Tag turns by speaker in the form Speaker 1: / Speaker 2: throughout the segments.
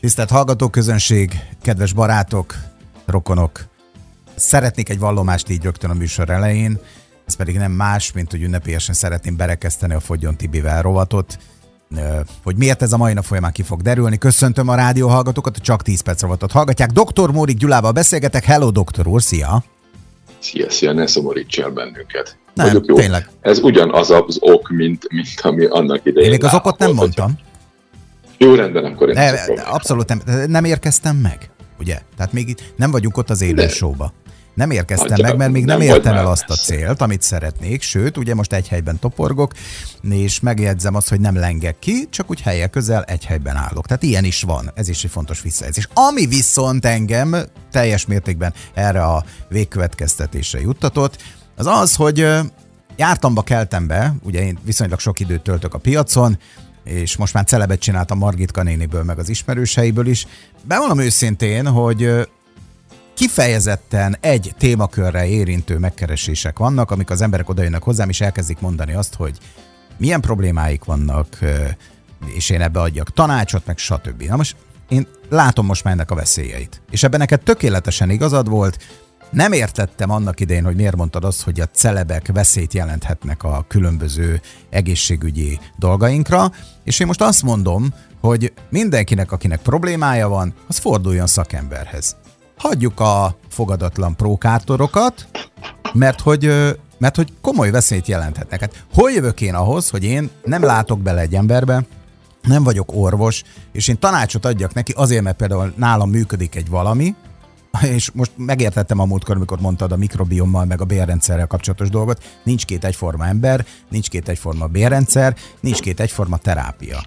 Speaker 1: Tisztelt hallgatóközönség, kedves barátok, rokonok! Szeretnék egy vallomást így rögtön a műsor elején, ez pedig nem más, mint hogy ünnepélyesen szeretném berekeszteni a Fogjon Tibivel rovatot, hogy miért ez a mai nap folyamán ki fog derülni. Köszöntöm a rádió hallgatókat, csak 10 perc rovatot hallgatják. Dr. Mórik Gyulával beszélgetek. Hello, doktor úr, szia!
Speaker 2: Szia, szia, ne szomoríts el bennünket.
Speaker 1: Nem, Vagyok jó. tényleg.
Speaker 2: Ez ugyanaz az ok, mint, mint ami annak idején.
Speaker 1: Én még az okot nem mondtam.
Speaker 2: Jó, rendben, akkor én
Speaker 1: ne, Abszolút nem, nem érkeztem meg, ugye? Tehát még nem vagyunk ott az élő showba. Nem érkeztem Adja, meg, mert még nem, nem értem el azt a célt, amit szeretnék, sőt, ugye most egy helyben toporgok, és megjegyzem azt, hogy nem lengek ki, csak úgy helye közel egy helyben állok. Tehát ilyen is van, ez is egy fontos visszajelzés. Ami viszont engem teljes mértékben erre a végkövetkeztetésre juttatott, az az, hogy jártamba, keltem be, ugye én viszonylag sok időt töltök a piacon, és most már celebet csináltam Margit Kanéniből, meg az ismerőseiből is. Bevallom őszintén, hogy kifejezetten egy témakörre érintő megkeresések vannak, amik az emberek odajönnek hozzám, és elkezdik mondani azt, hogy milyen problémáik vannak, és én ebbe adjak tanácsot, meg stb. Na most én látom most már ennek a veszélyeit. És ebben neked tökéletesen igazad volt, nem értettem annak idején, hogy miért mondtad azt, hogy a celebek veszélyt jelenthetnek a különböző egészségügyi dolgainkra, és én most azt mondom, hogy mindenkinek, akinek problémája van, az forduljon szakemberhez. Hagyjuk a fogadatlan prókátorokat, mert hogy, mert hogy komoly veszélyt jelenthetnek. Hát hol jövök én ahhoz, hogy én nem látok bele egy emberbe, nem vagyok orvos, és én tanácsot adjak neki azért, mert például nálam működik egy valami, és most megértettem a múltkor, amikor mondtad a mikrobiommal, meg a bérrendszerrel kapcsolatos dolgot, nincs két egyforma ember, nincs két egyforma bérrendszer, nincs két egyforma terápia.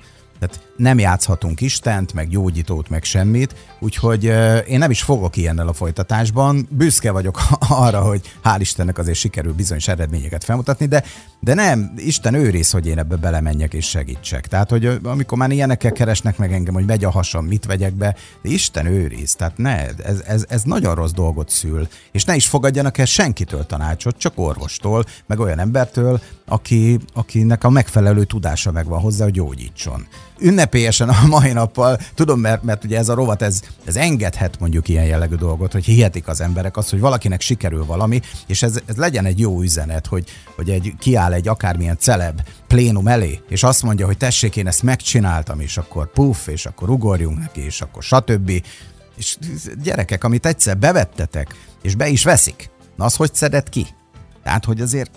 Speaker 1: Tehát nem játszhatunk Istent, meg gyógyítót, meg semmit, úgyhogy én nem is fogok ilyennel a folytatásban. Büszke vagyok arra, hogy hál' Istennek azért sikerül bizonyos eredményeket felmutatni, de, de nem, Isten őrész, hogy én ebbe belemenjek és segítsek. Tehát, hogy amikor már ilyenekkel keresnek meg engem, hogy megy a hasam, mit vegyek be, de Isten őrész, tehát ne, ez, ez, ez nagyon rossz dolgot szül. És ne is fogadjanak el senkitől tanácsot, csak orvostól, meg olyan embertől, aki, akinek a megfelelő tudása megvan hozzá, hogy gyógyítson ünnepélyesen a mai nappal, tudom, mert, mert ugye ez a rovat, ez, ez engedhet mondjuk ilyen jellegű dolgot, hogy hihetik az emberek azt, hogy valakinek sikerül valami, és ez, ez legyen egy jó üzenet, hogy, hogy egy, kiáll egy akármilyen celeb plénum elé, és azt mondja, hogy tessék, én ezt megcsináltam, és akkor puff, és akkor ugorjunk neki, és akkor stb. És gyerekek, amit egyszer bevettetek, és be is veszik, na az hogy szedett ki? Tehát, hogy azért...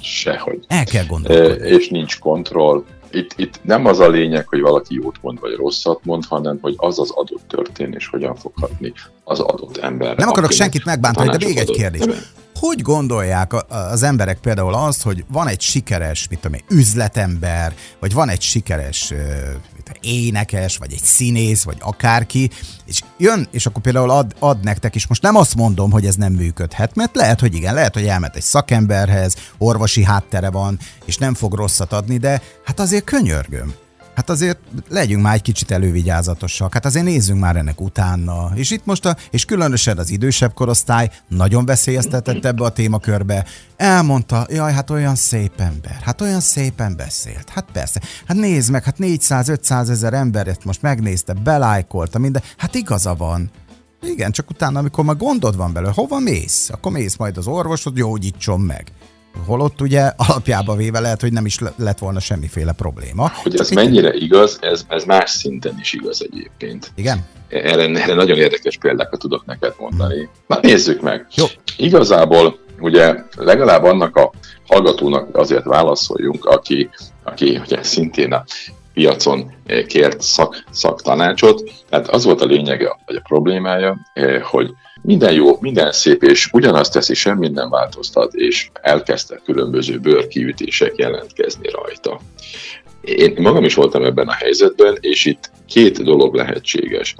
Speaker 2: Sehogy.
Speaker 1: El kell gondolkodni.
Speaker 2: És nincs kontroll, itt, itt nem az a lényeg, hogy valaki jót mond vagy rosszat mond, hanem hogy az az adott történés hogyan fog hatni az adott ember.
Speaker 1: Nem akarok senkit megbántani, de még egy kérdés. Hogy gondolják az emberek például azt, hogy van egy sikeres, mit tudom én, üzletember, vagy van egy sikeres énekes, vagy egy színész, vagy akárki, és jön, és akkor például ad, ad nektek, és most nem azt mondom, hogy ez nem működhet, mert lehet, hogy igen, lehet, hogy elmet egy szakemberhez, orvosi háttere van, és nem fog rosszat adni, de hát azért könyörgöm. Hát azért legyünk már egy kicsit elővigyázatosak, hát azért nézzünk már ennek utána. És itt most, a, és különösen az idősebb korosztály nagyon veszélyeztetett ebbe a témakörbe. Elmondta, jaj, hát olyan szép ember, hát olyan szépen beszélt. Hát persze, hát nézd meg, hát 400-500 ezer emberet most megnézte, belájkolta minden, hát igaza van. Igen, csak utána, amikor már gondod van belőle, hova mész? Akkor mész majd az orvosod, gyógyítson meg. Holott ugye alapjába véve lehet, hogy nem is lett volna semmiféle probléma.
Speaker 2: Hogy ez mennyire igaz, ez, ez más szinten is igaz egyébként.
Speaker 1: Igen?
Speaker 2: Erre, erre nagyon érdekes példákat tudok neked mondani. Hmm. Na nézzük meg. Jó. Igazából ugye legalább annak a hallgatónak azért válaszoljunk, aki, aki ugye szintén a piacon kért szak, szaktanácsot. Tehát az volt a lényege, vagy a problémája, hogy minden jó, minden szép, és ugyanazt teszi, semmi nem változtat, és elkezdtek különböző bőrkiütések jelentkezni rajta. Én magam is voltam ebben a helyzetben, és itt két dolog lehetséges.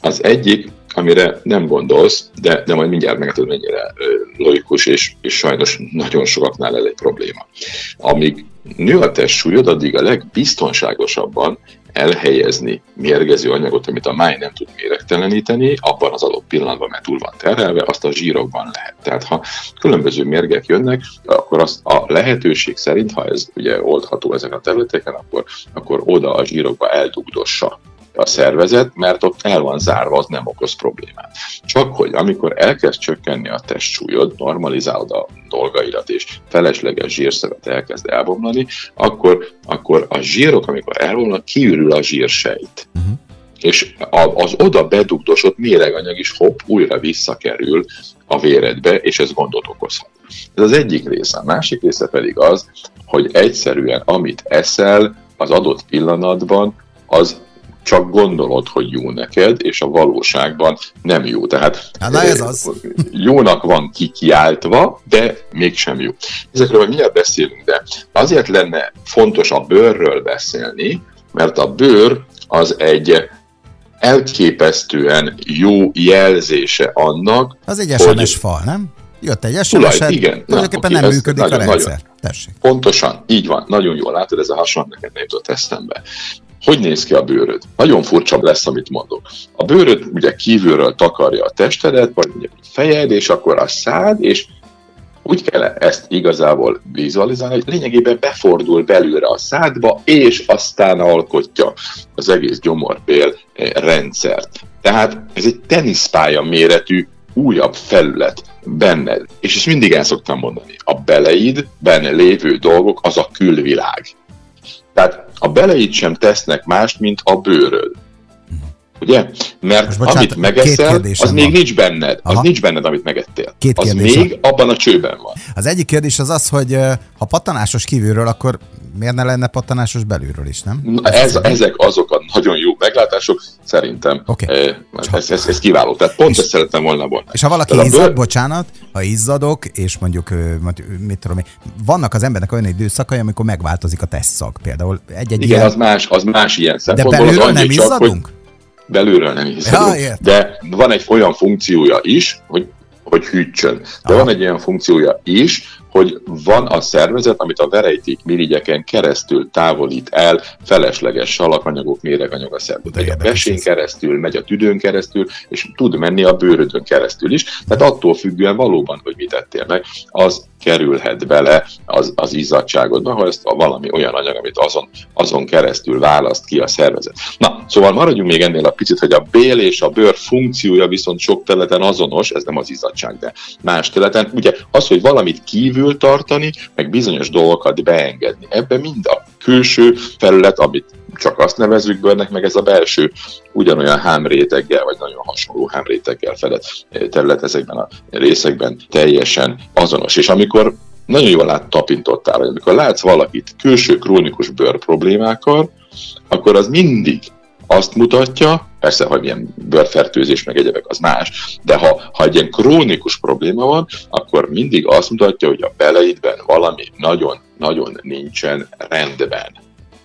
Speaker 2: Az egyik, amire nem gondolsz, de, de majd mindjárt megadod, mennyire logikus, és, és sajnos nagyon sokaknál ez egy probléma. Amíg nő a testsúlyod, addig a legbiztonságosabban elhelyezni mérgező anyagot, amit a máj nem tud méregteleníteni, abban az adott pillanatban, mert túl van terhelve, azt a zsírokban lehet. Tehát ha különböző mérgek jönnek, akkor azt a lehetőség szerint, ha ez ugye oldható ezen a területeken, akkor, akkor oda a zsírokba eldugdossa a szervezet, mert ott el van zárva, az nem okoz problémát. Csak hogy amikor elkezd csökkenni a testsúlyod, normalizálod a dolgairat, és felesleges zsírszövet elkezd elbomlani, akkor, akkor a zsírok, amikor elbomlanak, kiürül a zsírsejt. Uh-huh és az oda bedugdosott méreganyag is hopp, újra visszakerül a véredbe, és ez gondot okozhat. Ez az egyik része. A másik része pedig az, hogy egyszerűen amit eszel az adott pillanatban, az csak gondolod, hogy jó neked, és a valóságban nem jó. Tehát
Speaker 1: hát, na ez az.
Speaker 2: jónak van kikiáltva, de mégsem jó. Ezekről majd mindjárt beszélünk, de azért lenne fontos a bőrről beszélni, mert a bőr az egy elképesztően jó jelzése annak,
Speaker 1: Az egy SMS hogy... fal, nem? Jött egy SMS, igen. Tulajdonképpen nem működik nagyon, a rendszer. Nagyon,
Speaker 2: Tessék. Pontosan, így van. Nagyon jól látod, ez a hasonló neked nem jutott eszembe. Hogy néz ki a bőröd? Nagyon furcsa lesz, amit mondok. A bőröd ugye kívülről takarja a testedet, vagy ugye fejed, és akkor a szád, és úgy kell ezt igazából vizualizálni, hogy lényegében befordul belőle a szádba, és aztán alkotja az egész gyomorbél rendszert. Tehát ez egy teniszpálya méretű újabb felület benned. És ezt mindig el szoktam mondani. A benne lévő dolgok az a külvilág. Tehát a beleid sem tesznek mást, mint a bőröd. Ugye? Mert Most bocsánat, amit megeszel, az van. még nincs benned. Aha. Az nincs benned, amit megettél. Két az még van. abban a csőben van.
Speaker 1: Az egyik kérdés az az, hogy ha patanásos kívülről, akkor miért ne lenne patanásos belülről is, nem?
Speaker 2: Na, ez, ezek azok a nagyon jó meglátások, szerintem okay. ez, ez, ez kiváló. Tehát pont és, ezt szerettem volna volna.
Speaker 1: És ha valaki izzad, bőr... bocsánat, ha izzadok, és mondjuk, mit tudom vannak az embernek olyan időszakai, amikor megváltozik a tesszag például. Egy-egy
Speaker 2: Igen, ilyen... az más, az más ilyen
Speaker 1: szempontból. De belülről nem izzadunk? Csak, hogy
Speaker 2: belülről nem hiszem. Ja, de van egy olyan funkciója is, hogy, hogy hűtsön. De Aha. van egy olyan funkciója is, hogy van a szervezet, amit a verejték mirigyeken keresztül távolít el felesleges salakanyagok, méreganyag a szervezet. A vesén keresztül, megy a tüdőn keresztül, és tud menni a bőrödön keresztül is. Tehát attól függően valóban, hogy mit tettél meg, az kerülhet bele az, az izzadságodba, ha ezt a valami olyan anyag, amit azon, azon keresztül választ ki a szervezet. Na, szóval maradjunk még ennél a picit, hogy a bél és a bőr funkciója viszont sok területen azonos, ez nem az izzadság, de más területen. Ugye az, hogy valamit kívül tartani, meg bizonyos dolgokat beengedni. Ebben mind a külső felület, amit csak azt nevezzük bőrnek, meg ez a belső ugyanolyan hámréteggel, vagy nagyon hasonló hámréteggel fedett terület ezekben a részekben teljesen azonos. És amikor nagyon jól lát, tapintottál, hogy amikor látsz valakit külső krónikus bőr problémákkal, akkor az mindig azt mutatja, persze, hogy milyen bőrfertőzés, meg egyebek, az más, de ha, ha egy ilyen krónikus probléma van, akkor mindig azt mutatja, hogy a beleidben valami nagyon-nagyon nincsen rendben.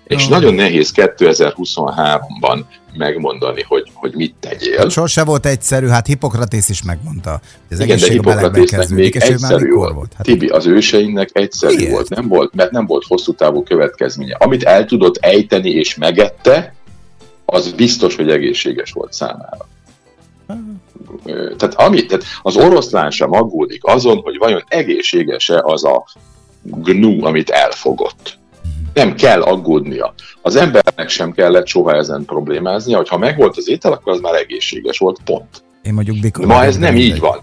Speaker 2: És nagyon nehéz 2023-ban megmondani, hogy, hogy mit tegyél. Hát
Speaker 1: sose volt egyszerű, hát Hippokratész is megmondta.
Speaker 2: Az Igen, de Hippokratésznek még egyszerű volt. volt. Hát... Tibi, az őseinknek egyszerű Miért? volt, nem volt, mert nem volt hosszú távú következménye. Amit el tudott ejteni és megette, az biztos, hogy egészséges volt számára. Tehát, ami, tehát az oroszlán sem aggódik azon, hogy vajon egészséges-e az a gnu, amit elfogott. Nem kell aggódnia. Az embernek sem kellett soha ezen problémáznia, hogy ha megvolt az étel, akkor az már egészséges volt, pont.
Speaker 1: Én mondjuk
Speaker 2: bikor. Ma ez nem így van.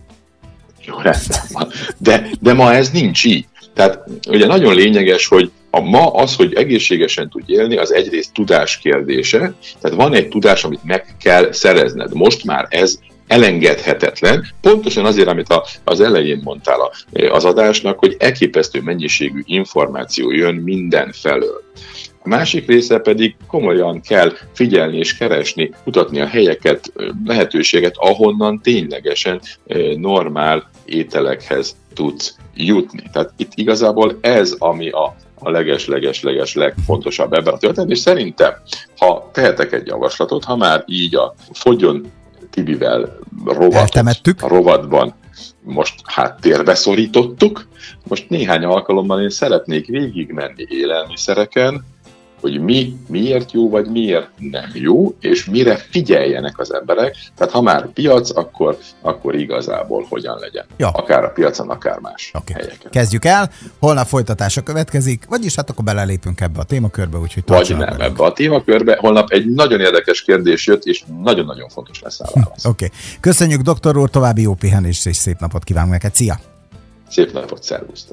Speaker 2: Jó, rendben van. De, de ma ez nincs így. Tehát ugye nagyon lényeges, hogy a ma az, hogy egészségesen tudj élni, az egyrészt tudás kérdése, tehát van egy tudás, amit meg kell szerezned. Most már ez elengedhetetlen, pontosan azért, amit a, az elején mondtál a, az adásnak, hogy elképesztő mennyiségű információ jön minden felől. A másik része pedig komolyan kell figyelni és keresni, mutatni a helyeket, lehetőséget, ahonnan ténylegesen normál ételekhez tudsz jutni. Tehát itt igazából ez, ami a a leges-leges-leges legfontosabb ebben a történetben, és szerintem, ha tehetek egy javaslatot, ha már így a fogjon Tibivel rovatot, a rovatban most háttérbe szorítottuk, most néhány alkalommal én szeretnék végigmenni élelmiszereken, hogy mi miért jó, vagy miért nem jó, és mire figyeljenek az emberek. Tehát ha már piac, akkor, akkor igazából hogyan legyen. Ja. Akár a piacon, akár más okay. helyeken.
Speaker 1: Kezdjük el, holnap folytatása következik, vagyis hát akkor belelépünk ebbe a témakörbe, úgyhogy
Speaker 2: Vagy nem velünk. ebbe a témakörbe. Holnap egy nagyon érdekes kérdés jött, és nagyon-nagyon fontos lesz a válasz.
Speaker 1: Oké. Okay. Köszönjük, doktor úr, további jó pihenést és szép napot kívánunk neked. Szia!
Speaker 2: Szép napot, szervusztok!